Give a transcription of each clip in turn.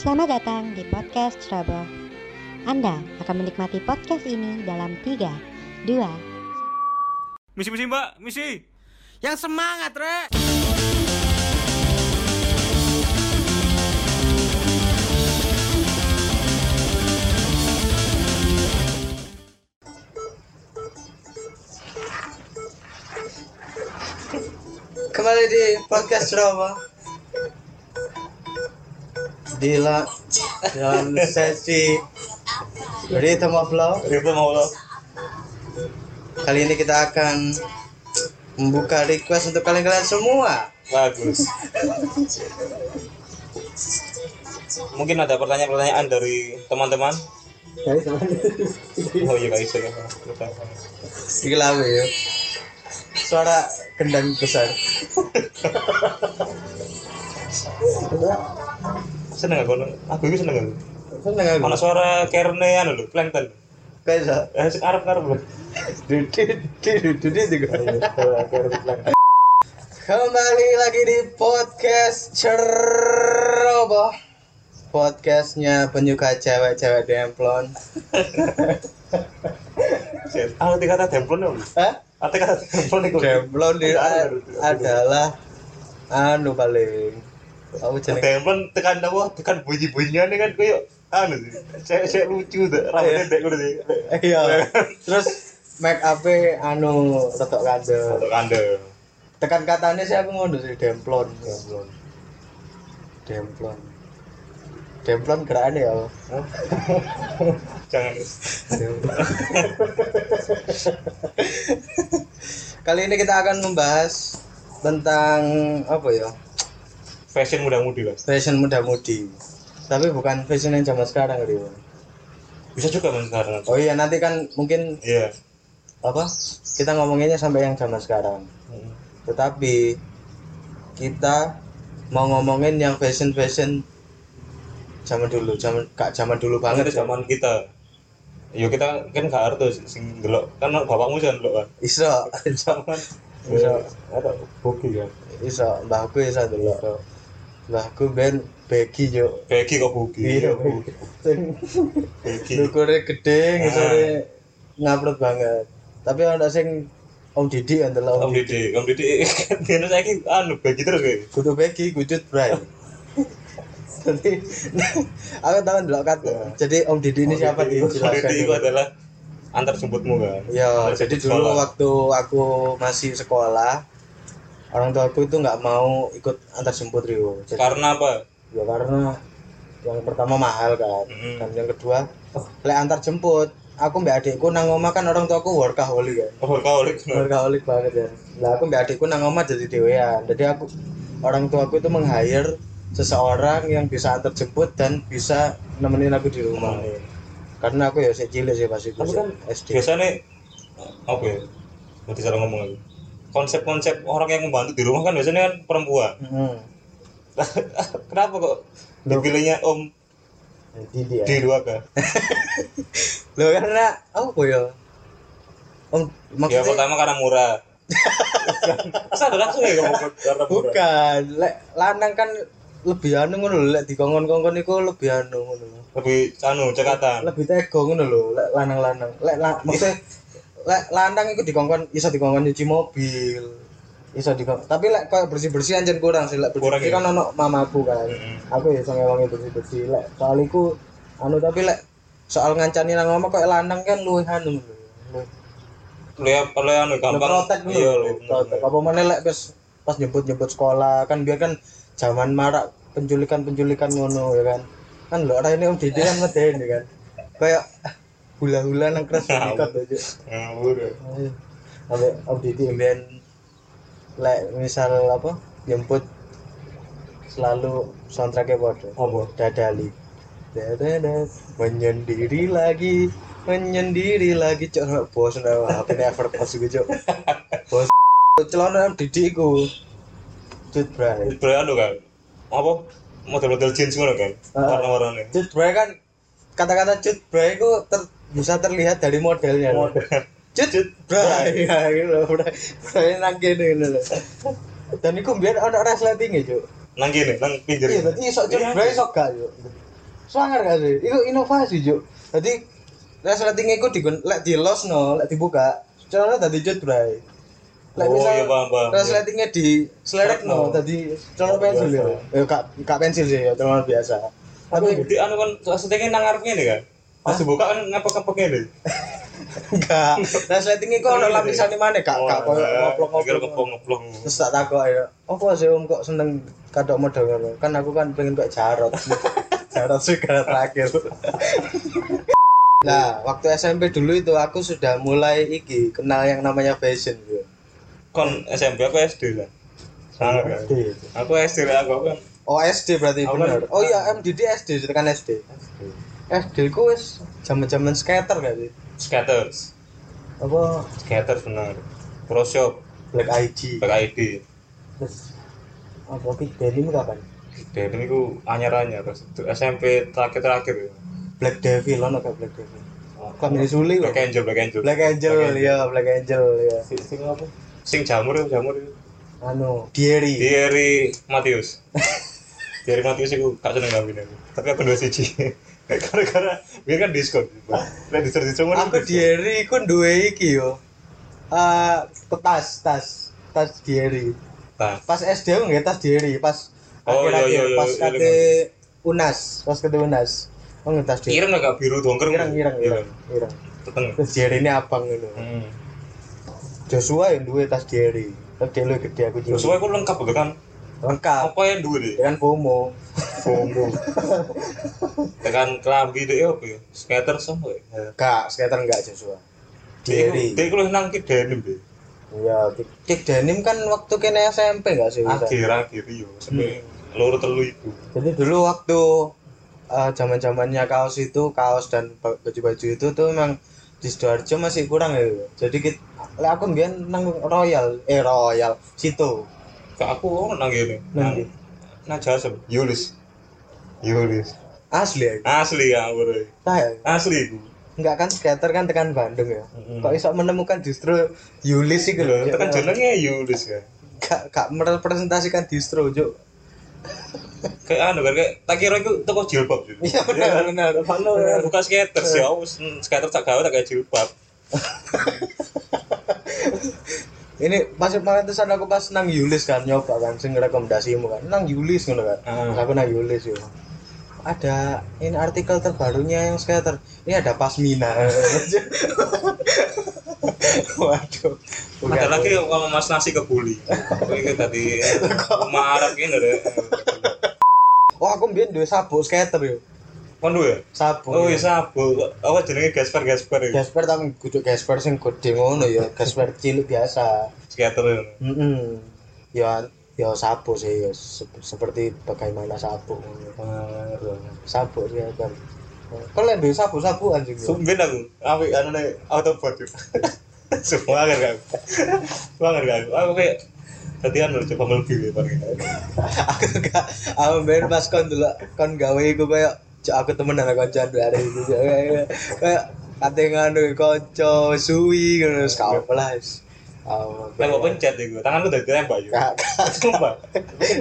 Selamat datang di podcast Trouble. Anda akan menikmati podcast ini dalam 3, 2, Misi misi mbak, misi. Yang semangat, Rek. Kembali di podcast Dila dalam sesi Rhythm of Love Ribet mau lo. Kali ini kita akan membuka request untuk kalian-kalian semua Bagus. Mungkin ada pertanyaan-pertanyaan dari teman-teman. Oh iya guys, ya. Gila ya Suara gendang besar Seneng aku, aku itu seneng aku. Seneng aku Mana suara kerne anu lho, plankton. Kayak so Eh, sing arep-arep lho. Dudit Dudit juga Plankton. Kembali lagi di podcast Ceroboh Podcastnya penyuka cewek-cewek demplon Ah, tiga kata demplon ya. Hah? Arti kata demplon itu. Demplon ada. adalah anu paling apa jeneng Demplon tekan apa? Tekan bunyi-bunyian kan koyo anu sih. Saya saya lucu tuh. Rambutnya dek ngono sih. iya terus make up anu tetok kandel Untuk Anda. tekan katanya sih aku ngono sih demplon Demplon. demplon demplon gerakan ya? Jangan. kali ini kita akan membahas tentang apa ya Fashion muda-mudi lah. fashion muda-mudi tapi bukan fashion yang zaman sekarang Rio. Bisa juga men sekarang. oh iya nanti kan mungkin Iya. apa kita ngomonginnya sampai yang zaman sekarang Hmm. tetapi kita mau ngomongin yang fashion fashion zaman dulu zaman kak zaman dulu Banget ya. zaman kita. Yo kita kan gak artu sing delok kan bapakmu jangan delok kan. iso Zaman Iya. ada boki kan. iso mbahku iso dulu mbahku ben begi yo Beki kok boki. iya Beki. dukure gede Ah. ngisore ngaprut banget tapi ada sing Om Didi yang delok Om Didi, Om Didi biasa saiki anu beki terus kayak. kudu begi kudut bray jadi aku tahu delok kat jadi Om Didi ini siapa Om Didi itu adalah antar jemputmu kan. Ya, jadi dulu waktu aku masih sekolah, orang tua aku itu nggak mau ikut antar jemput Rio. Jadi, karena apa? ya karena yang pertama mahal kan, Mm-mm. dan yang kedua, lek antar jemput, aku mbak adikku nang omah kan orang tuaku workaholic kan, Workaholic. workaholic banget kan. Lah aku mbak adikku nang omah jadi dewean, jadi aku orang tuaku itu meng-hire seseorang yang bisa antar jemput dan bisa nemenin aku di rumah. Karena aku ya masih cilik sih pas itu Tapi sih, kan SD. biasanya apa ya? Nanti cara ngomong lagi. Konsep-konsep orang yang membantu di rumah kan biasanya kan perempuan. Mm. Kenapa kok dipilihnya Om Didi ya. di dua kan? Loh karena apa ya? Om Ya maksudnya pertama karena murah. Masa ada langsung ya ngomong karena murah? bukan, lek lanang kan lebih anu ngono lho, lek dikongkon-kongkon iku lebih anu ngono. Lebih anu cekatan. Lebih tego ngono lho, lek lanang-lanang. Lek la, maksudnya lek lanang iku dikongkon iso dikongkon nyuci mobil. Iso dikongkon. Tapi lek koyo bersih-bersih anjen kurang sih lek Kurang bersih ya? kan ono mamaku kan. Aku ya iso ngewangi bersih-bersih lek soal iku anu tapi lek soal ngancani nang omah koyo lanang kan luwih anu lho. Luwih Lihat oleh anu gampang. Iya, lho, protek apa mana lek pas pas jemput sekolah kan biar kan zaman marak penculikan penculikan ngono ya kan kan lo orang ini om didi kan ngeden ya kan kayak hula hula nang keras dikat aja Ngawur. sampai om didi ben lek misal apa jemput selalu soundtracknya bodoh Apa? dadali dadat menyendiri lagi menyendiri lagi cok bos nah apa ini ever bos gue cok bos celana didik ku cut bray Itu anu kan. Apa? Model-model jeans ngono kan. Warna-warnanya. cut bray kan kata-kata cut bray ku ter, bisa terlihat dari modelnya Model. cut bray ya gitu loh bray nang kene gitu loh dan iku biar ada resleting ya cok Nang kene, nang pinggir. iya berarti sok cut bray sok gak cok Swanger gak sih? Itu inovasi, Juk. Jadi resleting iku di lek di los no, lek dibuka, celana tadi cut, Bray. Lek Oh, misal iya, paham, paham. resletingnya di selerek no, tadi celana pensil ya. Eh, kak, kak pensil sih ya, celana biasa. Tapi di anu kan setengah nang ngarep ngene kan. Pas dibuka kan ngepek-ngepek ngene. enggak, resleting iku ono lapisane mana, Kak? Kak ngoplok-ngoplok. ngeplong-ngeplong. Terus tak takok ya, apa sih Om kok seneng kadok model ngono? Kan aku kan pengen kok jarot. jarot sih gara terakhir. nah, waktu SMP dulu itu aku sudah mulai iki kenal yang namanya fashion gitu. Kon SMP aku SD lah. Kan. SD itu. Aku SD lah aku kan. Oh SD berarti kan- Oh iya MDD SD tekan SD. SD ku wis zaman-zaman skater gak sih? Skaters. Apa Skaters bener. Pro shop, Black ID. Black ID. Terus apa Big Denim kapan? Dan ini ku anyar-anyar terus SMP terakhir-terakhir. ya. Black Devil ono kayak Black Devil. Family Suli Black. Angel, Black Angel. Black Angel ya, Black Angel ya. Sing, sing apa? Sing jamur ya, jamur ya. Anu, Diary. Thierry Matius. Thierry Matius itu gak seneng gambin aku. Tapi aku dua siji. Gara-gara biar kan diskon. Nek diskon diskon Aku Diary ku duwe iki yo. Eh, tas, tas, tas Diary. Nah, Pas SD aku nggak tas Diary, pas Oh, iya, akhir-akhir, iya, iya, pas iya, kate Unas, pas kate Unas. Oh nggak tas Diary. ireng agak biru dongker. Ireng, ireng, ireng, ireng. Terus Diary ini abang. Hmm. Joshua yang duwe tas Diary. Tapi dia lebih gede aku juga. aku lengkap gitu kan. Lengkap. Apa yang dua deh? Dengan FOMO. Fomo. Tekan kelambi deh apa ya? Skater sama ya. Gak, skater enggak Joshua. Diary. dia lu nang ki denim deh. Iya, kick denim kan waktu kene SMP enggak sih? bisa? Akhir-akhir yo. Sampai loro telu itu. Jadi dulu waktu eh, zaman-zamannya kaos itu, kaos dan ba- baju-baju itu tuh memang di Sidoarjo masih kurang ya. Jadi kita, aku mbiyen nang Royal, eh Royal, situ. Kak aku nang ngene. Nang Nang Jasem, Yulis. Yulis. Asli ya. Asli ya, bro. Ya. Asli iku. enggak kan skater kan tekan Bandung ya. Mm-mm. Kok iso menemukan justru Yulis sih Lho, lho. itu kan jenenge Yulis ya. Gak, gak merepresentasikan distro, Juk. Kayak anu kan kayak tak kira iku toko jilbab gitu. Iya benar benar. Mana buka skater sih, aku skater tak gawe tak kayak jilbab. Ini pas pantesan aku pas nang Yulis kan nyoba kan sing rekomendasimu kan. Nang Yulis ngono kan. Terus aku nang Yulis yo. Ada ini artikel terbarunya yang skater. Ini ada pasmina. Waduh. Bukan. Ada lagi kalau Mas Nasi kebuli. Ini tadi rumah Arab ini ada. Oh, aku mbiyen duwe sabuk skater yo. Kon ya? Sabuk. Oh ya. iya sabu. Apa jenenge Gasper Gasper ya? Gasper tapi kudu Gasper sing gede ngono ya. Gasper cilik biasa. Skater ya. Heeh. Ya ya sabuk sih ya Sep- seperti bagaimana sabuk ngono. Sabuk sih kan. Kalau duwe sabuk-sabuk anjing. yo. Sumpin aku, aku anu nih autobot. Semua kan kan. Semua kan kan. Aku kayak latihan loh coba melebih ya paling. aku gak aku main pas kon dulu kon gawe iku kayak cok aku temenan sama kanca dari itu kayak kayak kate nganu kanca suwi ngono wis gak apa lah. Oh, mau pencet ya gue, tangan lu udah ditembak. Gak- Sumpah,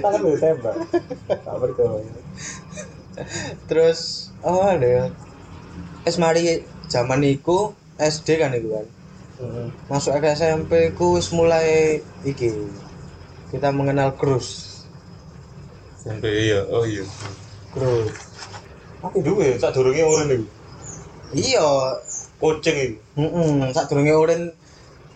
tangan lu ditembak. Tak percaya. terus oh ada ya es mari zaman iku SD kan itu kan masuk ke SMP ku mulai iki kita mengenal Cruz Sampai iya, oh iya. Cruz Aku dulu ya, tak durungnya orang nih. iya Kucing itu. heeh sak durunge urin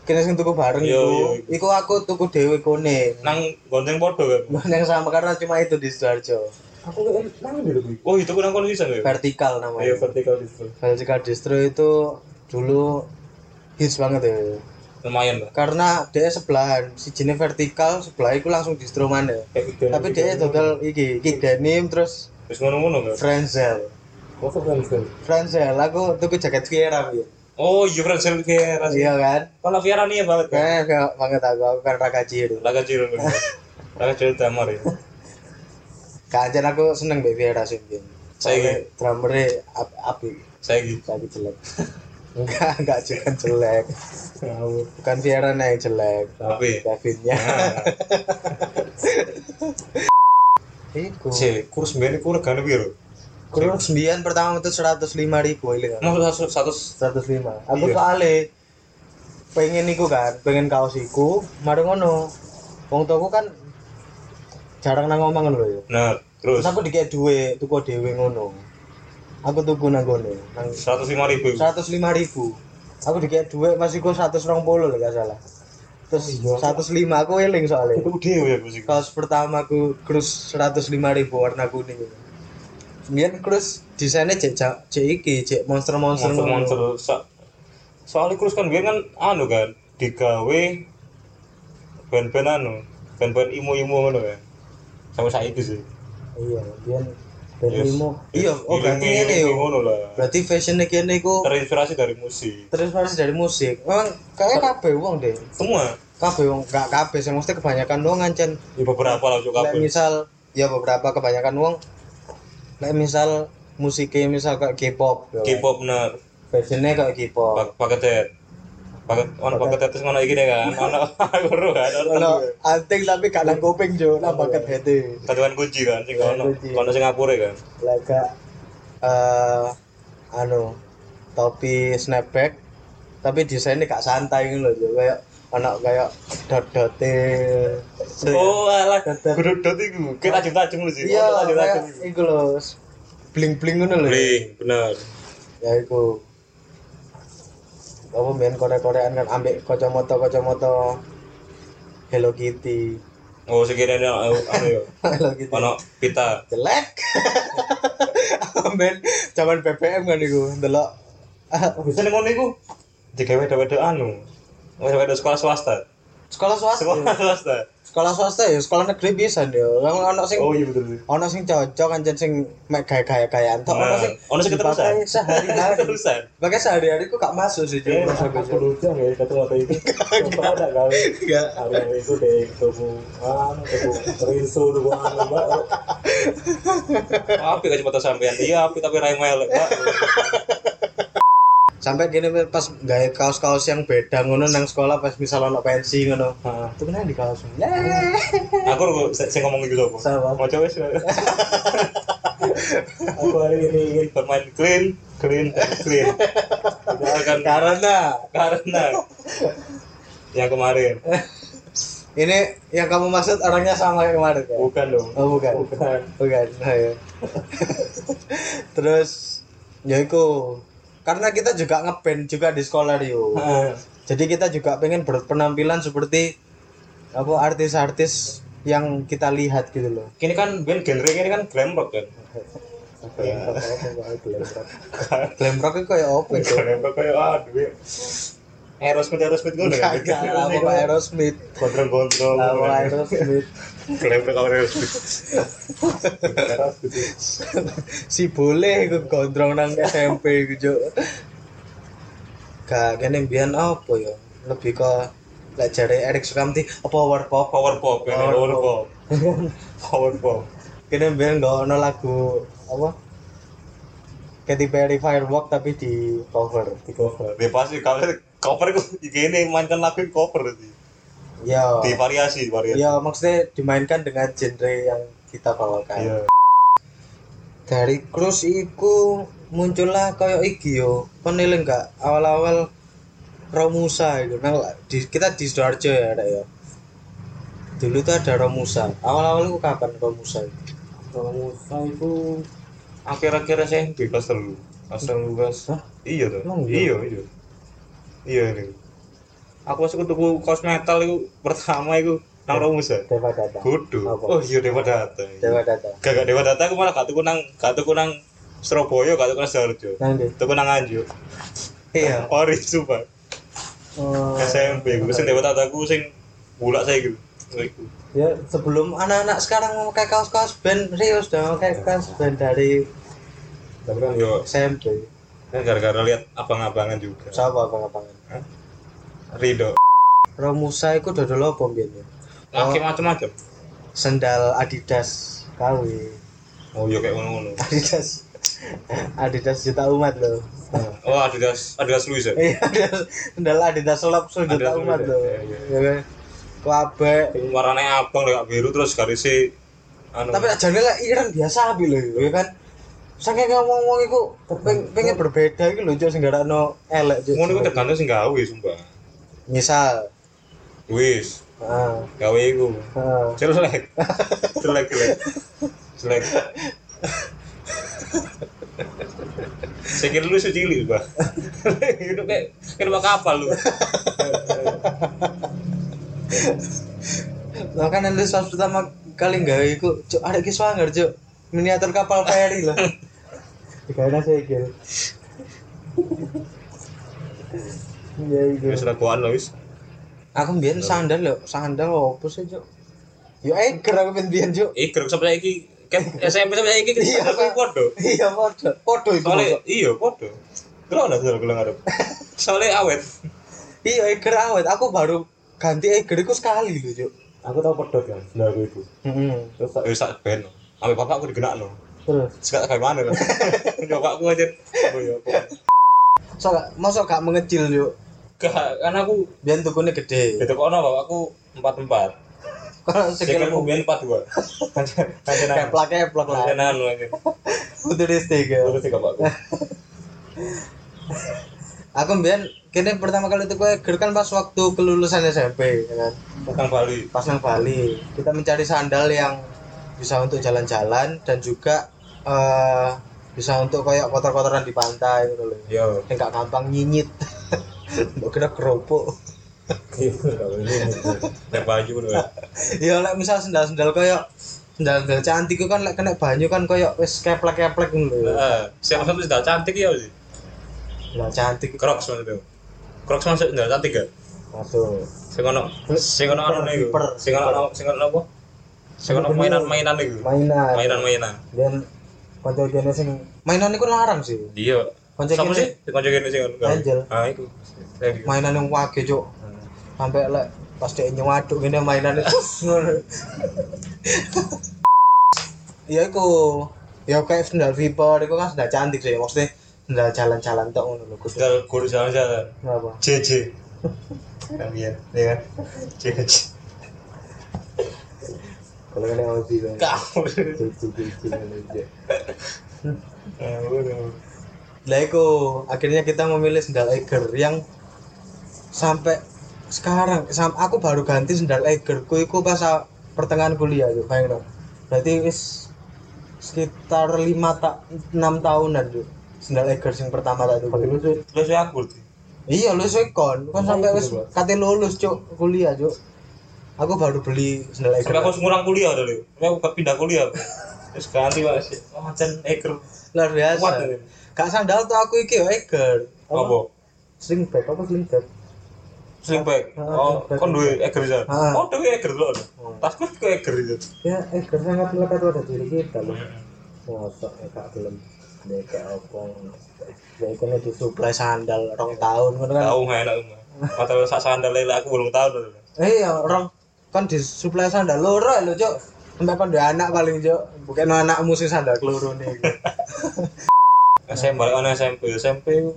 kene sing tuku bareng Iya, iku iya. iku aku tuku dhewe kone Nang gonceng podo kan. yang sama karena cuma itu di Sidoarjo Aku nang di Oh itu kurang kondisi ya. vertikal Iya namanya vertikal distro. vertikal distro itu dulu hits banget ya Lumayan lah. karena dia sebelahan si jenis vertikal sebelah itu langsung distro mana Kayak gitu. tapi dia total iki kick denim terus Terus ngono-ngono kan. Frenzel kan kan. Frenzel aku tuku jaket Viera ya Oh iya Francel Vieira sih. iya kan Kalau Vieira nih ya banget kan. kayak banget aku aku kan raka ciru Laga Ciro. Laga Ciro Damar ya. kajian aku seneng mbak Viera sih. Saya soalnya drummernya ap- api Saya gitu. saya jelek enggak enggak juga jelek bukan Viera yang jelek Tapi. Kevinnya Iku Si, kurus mbene ku regane piro? Kurus sembilan pertama itu seratus lima ribu ini kan. mau satu satu Seratus lima. Aku Iya. soalnya pengen iku kan, pengen kaos iku, mari ngono. Wong tuaku kan jarang nang ngono lho ya. nah terus Terus aku dikek duwe tuku dhewe ngono. Aku tuku nang gone, nang seratus lima ribu seratus lima ribu. Aku dikek duwe masih ku seratus rong puluh lho gak salah. Terus seratus lima aku eling soalnya. itu dewe ya sih Kaos pertama aku krus seratus lima ribu warna kuning. Kemudian krus desainnya cek cek cek iki, cek monster-monster monster ngono. monster so, soalnya kurus kan gue kan anu kan digawe band-band anu band-band imo-imo ngono kan sama saya itu sih Iya, kemudian Imo. Iya, oh berarti Ilingi- ini yo. ngono lah Berarti fashionnya kene iku terinspirasi dari musik terinspirasi dari musik. Memang kayak kabeh wong deh. semua Kabeh wong gak kabeh sing mesti kebanyakan wong ngancen ya beberapa lah juga Lek misal ya beberapa kebanyakan wong lek misal musiknya misal kayak K-pop ya. K-pop bener fashionnya kayak K-pop Pak- paket head paket terus ngono iki nih kan ono guru kan ono. Anting tapi gak nang kuping jo. Nang paket hete tatuan kunci kan sing ono. kunci. ono Singapura kan lek gak eh anu topi snapback tapi desainnya gak santai gitu loh kayak anak kayak dot dote oh alah. kudu dot iku. Kita lu sih. iya tajam-tajam kayak iku. loh bling bling ngono lho. Bling bener. Ya iku apa main korek-korekan kan ambek kacamata kacamata Hello Kitty. Oh sekiranya anu ya? Hello Kitty. Ono pita. Jelek. Main zaman PPM kan iku ndelok. Bisa nih ngono iku? Digawe weda anu weda sekolah swasta. Sekolah swasta? Sekolah swasta sekolah swasta ya sekolah negeri bisa ya kan ono sing oh iya betul ono sing cocok anjen sing mek gaya-gayaan tok ono Nah, sing ono sing keterusan. dipakai sehari-hari Keterusan. pakai sehari-hari kok gak masuk sih Eh, Cuk. aku lucu ya kata waktu itu. Coba ada. Enggak. Hari yang itu deh tuku anu tuku rinso tuku anu mbak. Api kacamata sampean iya api tapi rai melek mbak. Sampai gini pas gawe kaos-kaos yang beda ngono nang sekolah pas misal ono pensi ngono itu kenapa di kaos Aku lu saya ngomong gitu apa? Sama. Mau coba sih. Aku hari ini ingin bermain clean, clean, clean. Akan karena karena yang kemarin ini yang kamu maksud orangnya sama kayak kemarin kan? bukan dong. oh bukan Bukan. bukan Nah, ya. terus ya itu karena kita juga ngeband juga di sekolah Rio Hah. jadi kita juga pengen berpenampilan seperti apa artis-artis yang kita lihat gitu loh Ini kan band genre ini kan glam rock kan. glam rock itu kayak apa? Glam rock kayak aduh. Aerosmith Aerosmith ngono kan. Kagak lah apa Aerosmith Kontrol-kontrol. apa Aerosmith Glam rock sama Aerosmith. si boleh ke gondrong nang SMP gitu gak kene mbiyen apa ya lebih ke lek jare Erik Sukamti apa power pop Power pop Power pop. Power pop. kene mbiyen gak ono lagu apa Katy Perry Firework tapi di cover Di cover. Dia pasti cover cover itu gini mainkan lagu cover sih. ya Di variasi, variasi. ya maksudnya dimainkan dengan genre yang kita bawakan Iya. dari cruise iku muncullah kayak iki yo kon eling gak awal-awal Romusa itu nang di, kita di Sidoarjo ya ada ya dulu tuh ada Romusa awal-awal itu kapan Romusa itu Romusa itu akhir-akhir SMP kelas telu. Kelas telu kelas. Iya tuh. Emang Iya, iya? Iya. Iya ini. Aku masuk tuku kaos metal itu pertama itu nang Romusa. Dewa Data Kudu. Oh iya Dewa Data. Dewa Data Gak gak Dewa Data aku malah gak tuku nang gak tuku nang Surabaya, gak tuku nang Sidoarjo. nang Tuku nang Nganjuk. iya Ori sumpah. Oh. SMP gue sing Dewa Data aku sing bulak saya gitu. Ya sebelum anak-anak sekarang mau kaos-kaos band serius dong pakai kaos band dari Tapi kan yo SMP gara-gara lihat abang-abangan juga. siapa apa-apangan Rido. Romusa itu dodol apa mbiyen ya? Laki macam-macam. sendal Adidas KW Oh iya kayak ngono-ngono. Adidas Adidas juta umat loh Oh Adidas Adidas Luis ya. iya Adidas sendal Adidas selop juta Adidas umat Luis, loh ya, iya, ya kan warnanya abang kayak biru terus garisnya anu. tapi aja lah ireng biasa api loh ya kan saking ngomong-ngomong iku peng- pengen berbeda iki lho cuk sing garakno elek cuk. ngono iku tergantung sing gawe sumpah Misal, wis heeh. gawe iku Heeh. jelek jelek jelek jelek saya kira lu secili pak itu kayak kayak numpak kapal lu Makanya lu pas pertama kali gawe iku cuk ada ki swanger cuk. Miniatur kapal feri lah. Dikaina saya kira. Ya iku. wis Aku mbiyen sandal lho, sandal opo sih cuk? Yo eger aku ben biyen cuk. keruk sampai iki SMP sampai iki Iya, iya Pak. podo Iya podo. Podo iku. soalnya Bos. iya podo kalau ada kalau kalau ngarep soalnya awet Iya eger awet. Aku baru ganti eger iku sekali lho cuk. aku tau pedot kan sendal itu Heeh. terus tak ben sampai bapakku digenak lo Terus sekarang kayak mana lah bapakku aja oh iya apa so masa gak mengecil yuk. Gak, kan aku Biyen tukune gede. Gitu kono bapakku empat empat. Kalau Sikilmu sikilmu biyen empat dua. Kancenan. keplak-keplak lah. Kancenan lu aja. Futuristik ya. Terus sih bapakku. Aku mbiyen kene pertama kali itu gue kan pas waktu kelulusan SMP ya kan. Tentang Bali. Pas nang Bali, kita mencari sandal yang bisa untuk jalan-jalan dan juga eh bisa untuk kayak kotor-kotoran di pantai gitu loh. Yo. Yang gak gampang nyinyit. Mbok kira keropok. Iya, baju lho. Ya lek misal sendal-sendal kayak sendal-sendal cantik kan lek kena banyu kan kayak wis keplek-keplek ngono lho. Heeh. Siapa satu sudah cantik ya sih. Lah cantik Crocs maksudnya. Crocs masuk sudah cantik gak? masuk. Sing ono sing ono anu niku. Sing ono sing ono apa? Ono mainan-mainan niku. Mainan. Mainan-mainan. Dan kanca kene sing mainan iku larang sih. Iya. Kanca Siapa kene sih? Kanca kene sing. Angel. Ah iku. Lagi. mainan yang wage cuk. Sampai lek pas dia nyewaduk gini mainan itu. Iya iku. Ya kayak sendal Viper iku kan sendal cantik sih maksudnya sendal jalan-jalan tok ngono lho. Sudah guru jalan-jalan. apa? JJ kan iya iya kan JJ Kalau kalian Audi kan. kau Lah iku akhirnya kita memilih sendal Eiger yang sampai sekarang sam aku baru ganti sendal Eigerku iku pas a- pertengahan kuliah yo bayang Berarti wis sekitar 5 tak 6 tahunan yo sendal Eiger sing pertama tuku. lu sih aku Iya lu sih kon, kan sampai wis Eiger, kate lulus cuk kuliah cuk. Aku baru beli sendal Eiger. sampai aku ngurang kuliah udah lu aku pindah kuliah. Terus ganti mas oh macam eker luar biasa. kuat Gak sandal tuh aku iki yo Eiger. apa? Slingback apa slingback? slingback oh slingback. kon duwe eker bisa Ah. oh duwe eker dulu tasku juga eker itu ya? Eh sangat melekat pada diri kita loh masa ya kak belum dia kayak apa ya itu nih disuplai sandal rong tahun kan kan? Tahu enak mata sak sandal lele aku belum tahu dulu eh ya rong kan disuplai sandal loro ya lo cok sampai kan dia anak paling cok bukan anakmu sih sandal keluru nih SMP balik mana SMP SMP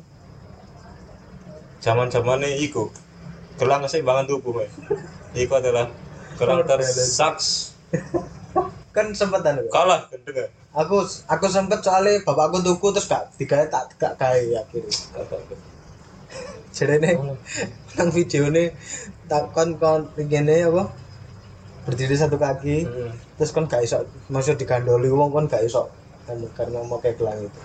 zaman zamannya iku gelang keseimbangan tubuh men. iku adalah karakter saks kan sempet anu kalah kan dengan aku aku sempet soalnya bapakku tuku terus gak tiga tak gak kaya akhirnya. Jadi nih nang video nih tak kon kon gini apa berdiri satu kaki Hmm. terus kan gak iso maksud digandoli wong kan gak iso kan karena mau kayak gelang itu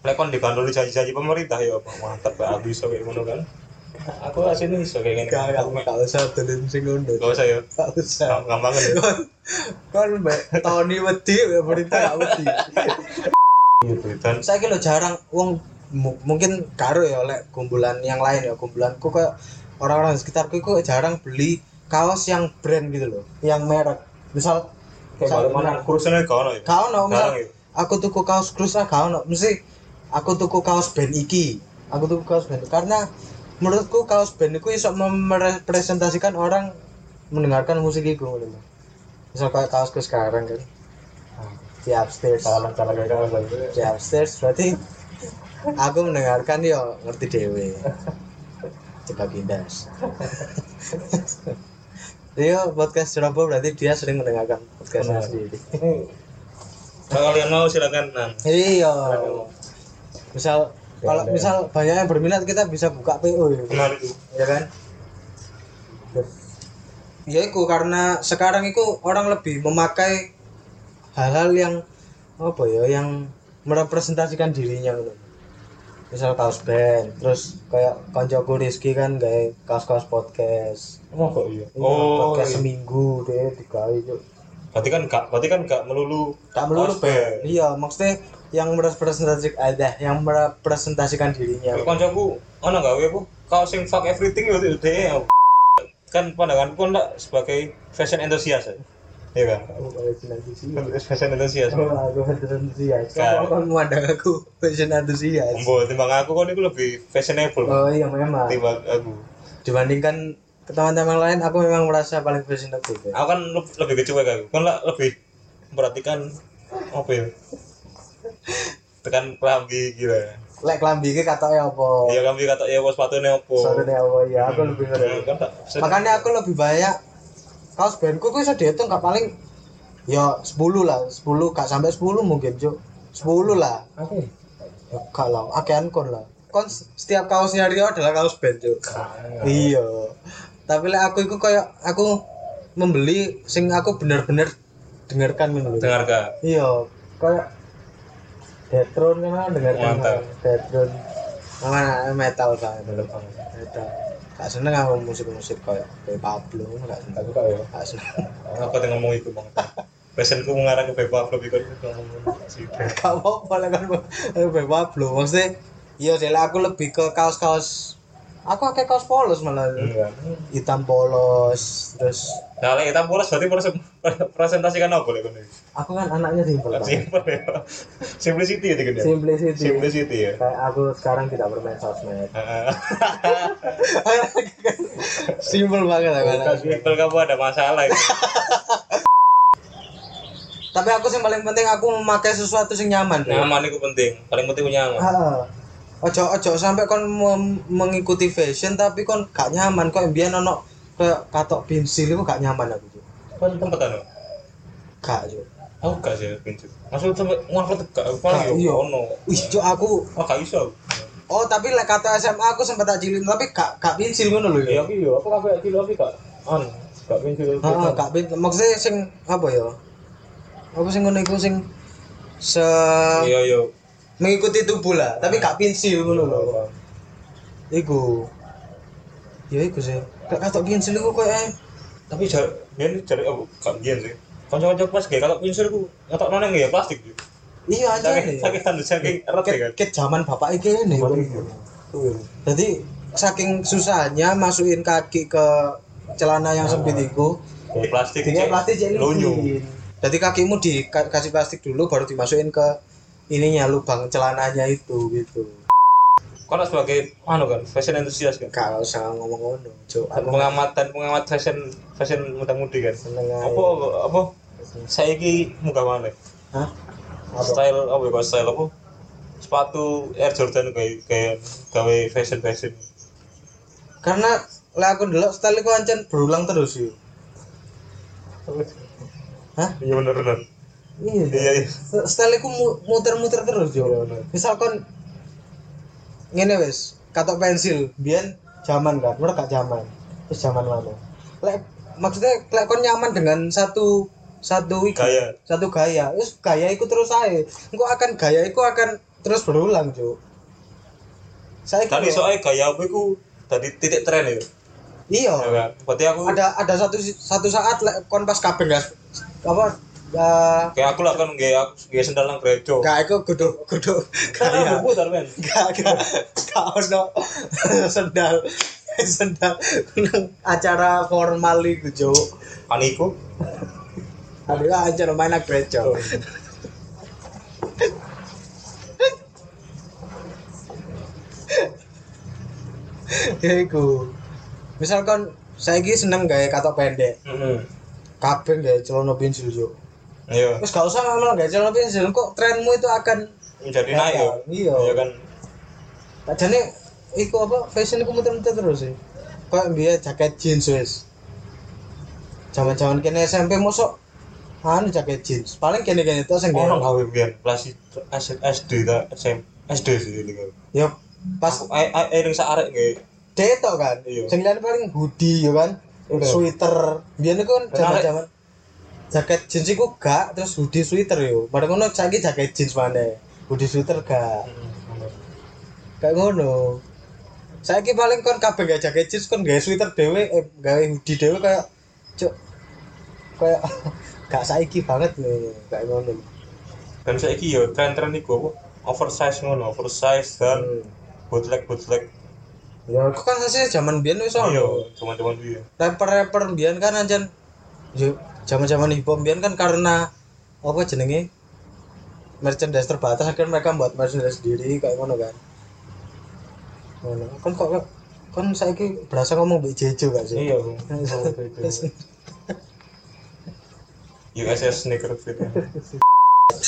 Lek kon digandoli janji-janji pemerintah ya apa mantap gak aku iso kayak ngono kan. Aku asine iso kayak ngene. gak gak Aku gak usah tulen sing ngono Gak usah ya. gak usah Gampang ya. kon mbak Tony wedi berita gak wedi saya kira jarang wong mu- mungkin karo ya oleh kumpulan yang lain ya kumpulanku kayak orang-orang sekitarku itu jarang beli kaos yang brand gitu loh yang merek. Misal kayak mana kurusnya ono ya. kau no misal ya. aku tuku kaos Cruise ah kau no mesti aku tuku kaos band iki. Aku tuku kaos band. Karena menurutku kaos band itu bisa merepresentasikan orang mendengarkan musik itu misal kayak kaosku sekarang kan. Di upstairs. Kayak apa di upstairs berarti aku mendengarkan yo ngerti dewe coba pindas dia podcast Ceroboh berarti dia sering mendengarkan podcastnya sendiri. Kalau kalian mau silakan. Nah. Iya. Misal kalau misal banyak yang berminat kita bisa buka PO ya, benar itu ya kan? Ya itu karena sekarang itu orang lebih memakai hal-hal yang apa ya yang merepresentasikan dirinya gitu. Misal kaos band terus kayak koncoku Rizky kan kayak kaos-kaos podcast oh kok iya Iya, oh podcast iya. seminggu deh digawe Cuk. berarti kan gak berarti kan gak melulu tak melulu kaos band. iya maksudnya yang merepresentasikan ada yang merepresentasikan dirinya koncoku ono gawe apa? Kaos sing fuck everything yo deh. Kan pandanganku kan tak sebagai fashion enthusiast. Ya. Iya kan? Fashion enthusiast. aku antusias Kan. kamu kan memandang aku fashion antusias Embo timbang aku kan itu lebih fashionable oh iya memang timbang aku. dibandingkan ke teman-teman lain aku memang merasa paling fashionable ya. Aku kan le- lebih kecuek aku. Kan lah lebih memperhatikan apa ya? Tekan kelambi gila. lek kelambi iki katoke apa Iya kelambi kata ya apa sepatune apa. Soalnya apa ya aku lebih Hmm, ngerti Kan makanya aku lebih banyak kaos bandku ku bisa dihitung gak paling ya 10 lah 10 gak sampai 10 mungkin cuk. 10 lah. Aku. ya gak lah akean kon lah. Kon setiap kaosnya Rio adalah kaos band cuk. Iya. Tapi lek aku itu kayak aku membeli sing aku bener-bener dengarkan ngono lho. Dengarkan. iya. Kayak Detron kan dengarkan. Mantap. Detron mana metal kan metal gak seneng aku musik-musik kayak kayak Pablo gak seneng Aku kak ya. gak seneng Aku tengah ngomong itu bang. Passionku mengarah ke Bebop lebih kan ngomong sih. gak apa-apa lah kan kayak Pablo maksudnya iya sih aku lebih ke kaos-kaos aku pakai kaos polos malah Enggak. hitam polos terus Nah, lek kita polos berarti presen- presentasikan apa lek kono? aku kan anaknya simpel. Simpel ya. Simplicity ya tiga simplicity Simplicity ya. kayak aku sekarang tidak bermain sosmed Heeh. simpel banget aku simpel kamu ada masalah itu. tapi aku yang paling penting aku memakai sesuatu yang nyaman. Nyaman itu penting. Paling penting nyaman. Ojo ojo sampai kon mengikuti fashion tapi kon gak nyaman kok biar ono kayak katok pensil itu gak nyaman aku tuh Kan tempat anu. gak Cuk. Aku gak sih pintu. Maksud sampai ngangkut gak paling Gak, iya. yo ono. wih aku Oh, gak iso. oh tapi lek kata SMA aku sempat tak cilin tapi gak gak pensil ngono lho Ya ya aku yo, aku kafe kilo tapi gak anu. Gak pintu. Heeh, gak pensil maksudnya sing apa ya apa sing ngono iku sing se Iya yo. mengikuti tubuh lah tapi gak pensil ngono lho iku ya iku sih gak katok pensil iku kayak Tapi jar biyen jare aku gak biyen sih. Kanca-kanca pas kayak kalau pinsir ku ngetok nang ya plastik. Iya aja Saking nih saking tanda saking erat ya kan. ket zaman bapak iki nih jadi saking susahnya masukin kaki ke celana yang sempit itu Kayak plastik. dia cek. plastik jadi Lonyo. jadi kakimu dikasih plastik dulu baru dimasukin ke ininya lubang celananya itu gitu Kau sebagai anu kan, fashion enthusiast kan. kalau usah ngomong ngono aku Pengamatan pengamat fashion fashion muda-mudi kan. seneng Apa apa saya ki muka mana? hah Style apa ya style apa? Sepatu Air Jordan kayak kayak gawe fashion fashion. karena lah aku dulu style itu ancen berulang terus yuk hah Iya bener bener. iya Iya iya. style mu- muter-muter terus Iya, yo bener. misalkan ngene wis katok pensil biyen zaman kan menurut gak zaman terus zaman mana lek maksudnya lek kon nyaman dengan satu satu iki, Gaya. satu gaya terus gaya itu terus saya engko akan gaya itu akan terus berulang cuk saya Tadi soalnya gaya aku iku tadi titik tren ya. iya Ya kan? Berarti aku ada ada satu satu saat lek kon pas kabeh gas apa uh, kayak aku lah kan aku gaya sendal nang gereja. gak iku kudu kudu gaya aku putar men. gak gak gak ono sendal. Sendal. Nang acara formal iku cuk. Aniku. ada acara main nak gereja ya iku. Misalkan saya seneng gaya katok pendek. Heeh. kabeh gaya celana pensil cuk Iya. terus gak usah gaya celana pensil kok trenmu itu akan Menjadi naik ya. Iya. Iya kan. Jadi iku apa fashion iku muter-muter terus sih. Kayak biar jaket jeans wis. Zaman-zaman kene SMP mosok anu jaket jeans paling kene-kene tok sing Ono gawe biyen kelas SD ta SM SD sih ini gawe. ya pas ning sak arek nggih. detok kan Iya. sing paling hoodie ya kan Iya. sweater biyen iku kan zaman-zaman jaket jeans iku gak terus hoodie sweater yo padahal ngono saiki jaket jeans maneh hoodie sweater gak kayak ngono saiki paling kon kabeh gak jaket jeans kon gawe sweater dhewe eh gawe hoodie dhewe kayak cuk kayak gak saiki banget nih kayak ngono Dan saiki yo tren-tren iku? Oversize ngono, oversize dan Hmm. bootleg bootleg. ya aku kan hasilnya zaman biyen wis Iya, ono cuman-cuman piye. rapper-rapper biyen kan anjen yo zaman-zaman hip hop kan karena apa jenenge merchandise terbatas akhirnya mereka buat merchandise sendiri kayak ngono kan ngono kan kok kan saiki berasa ngomong mbek Jejo gak sih Iya. USS sneaker fit. ya.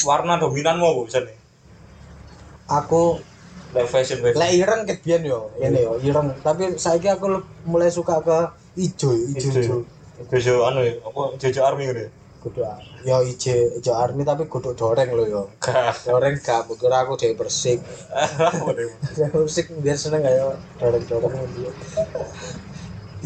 Warna dominan mau bisa nih. aku Like fashion fashion. lek ireng ket biyen yo ini yo ireng tapi saiki aku le- mulai suka ke ijo ijo ijo Jojo anu ya, apa Jojo Army gitu ya? kudu yo ijo ijo army tapi kudu doreng lo yo Gak. doreng gak kira aku Apa deh? musik biar seneng kayak doreng doreng dia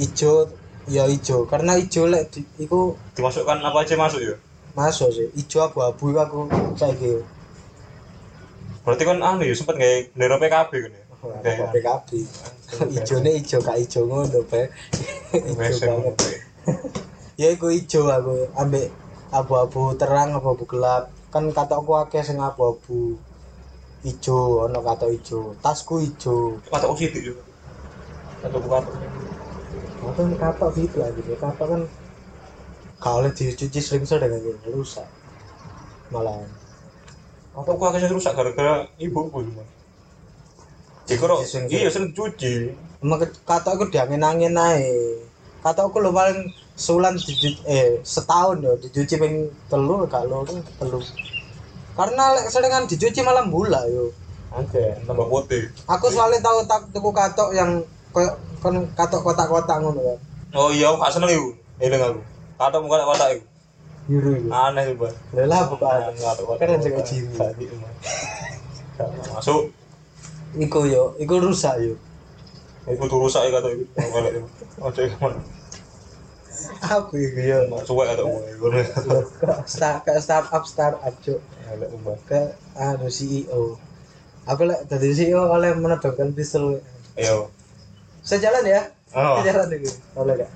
ijo ya ijo karena ijo lek di, iku Dimasukkan apa aja masuk ya? masuk sih. Ijo abu-abu aku saiki. Berarti kan anu ya sempet kayak bendera PKB kan ya? apa PKB ijone ijo gak ijo ngono pe ijo banget ya iku ijo aku ambek abu-abu terang abu-abu gelap. Kan kata aku akeh sing abu-abu. Ijo ono kata ijo. Tasku ijo. Kata usi itu. Kata bukan. apa nih kata gitu. Aja kata kan kalau dicuci sering-sering aja rusak. Malah. Kata aku akhirnya rusak gara-gara ibu cuma. Iya sering. cuci. emang kata aku diangin-angin naik kata aku lo paling sebulan eh setahun ya dicuci ping telu gak lo kan telu karena lek seringan dicuci malam bula yo Oke, tambah putih. aku soalnya tahu tak tuku katok yang kan katok kotak-kotak ngono kan Oh iya, aku seneng iku. Eling aku. Kata muka kotak iku. biru itu Aneh Bang. lelah bukan Kata kotak. kan Tadi, Bang. Masuk. iku yo iku rusak yo Aku tuh rusak ya kata ibu. Ada yang mana? Aku ibu ya. Mak cuek atau ibu. Start ke startup startup cok. Kalau ibu ke anu CEO. Aku lah tadi CEO oleh menodongkan pistol. Ayo. Saya jalan ya. Oh. Saya jalan dulu. Oleh gak?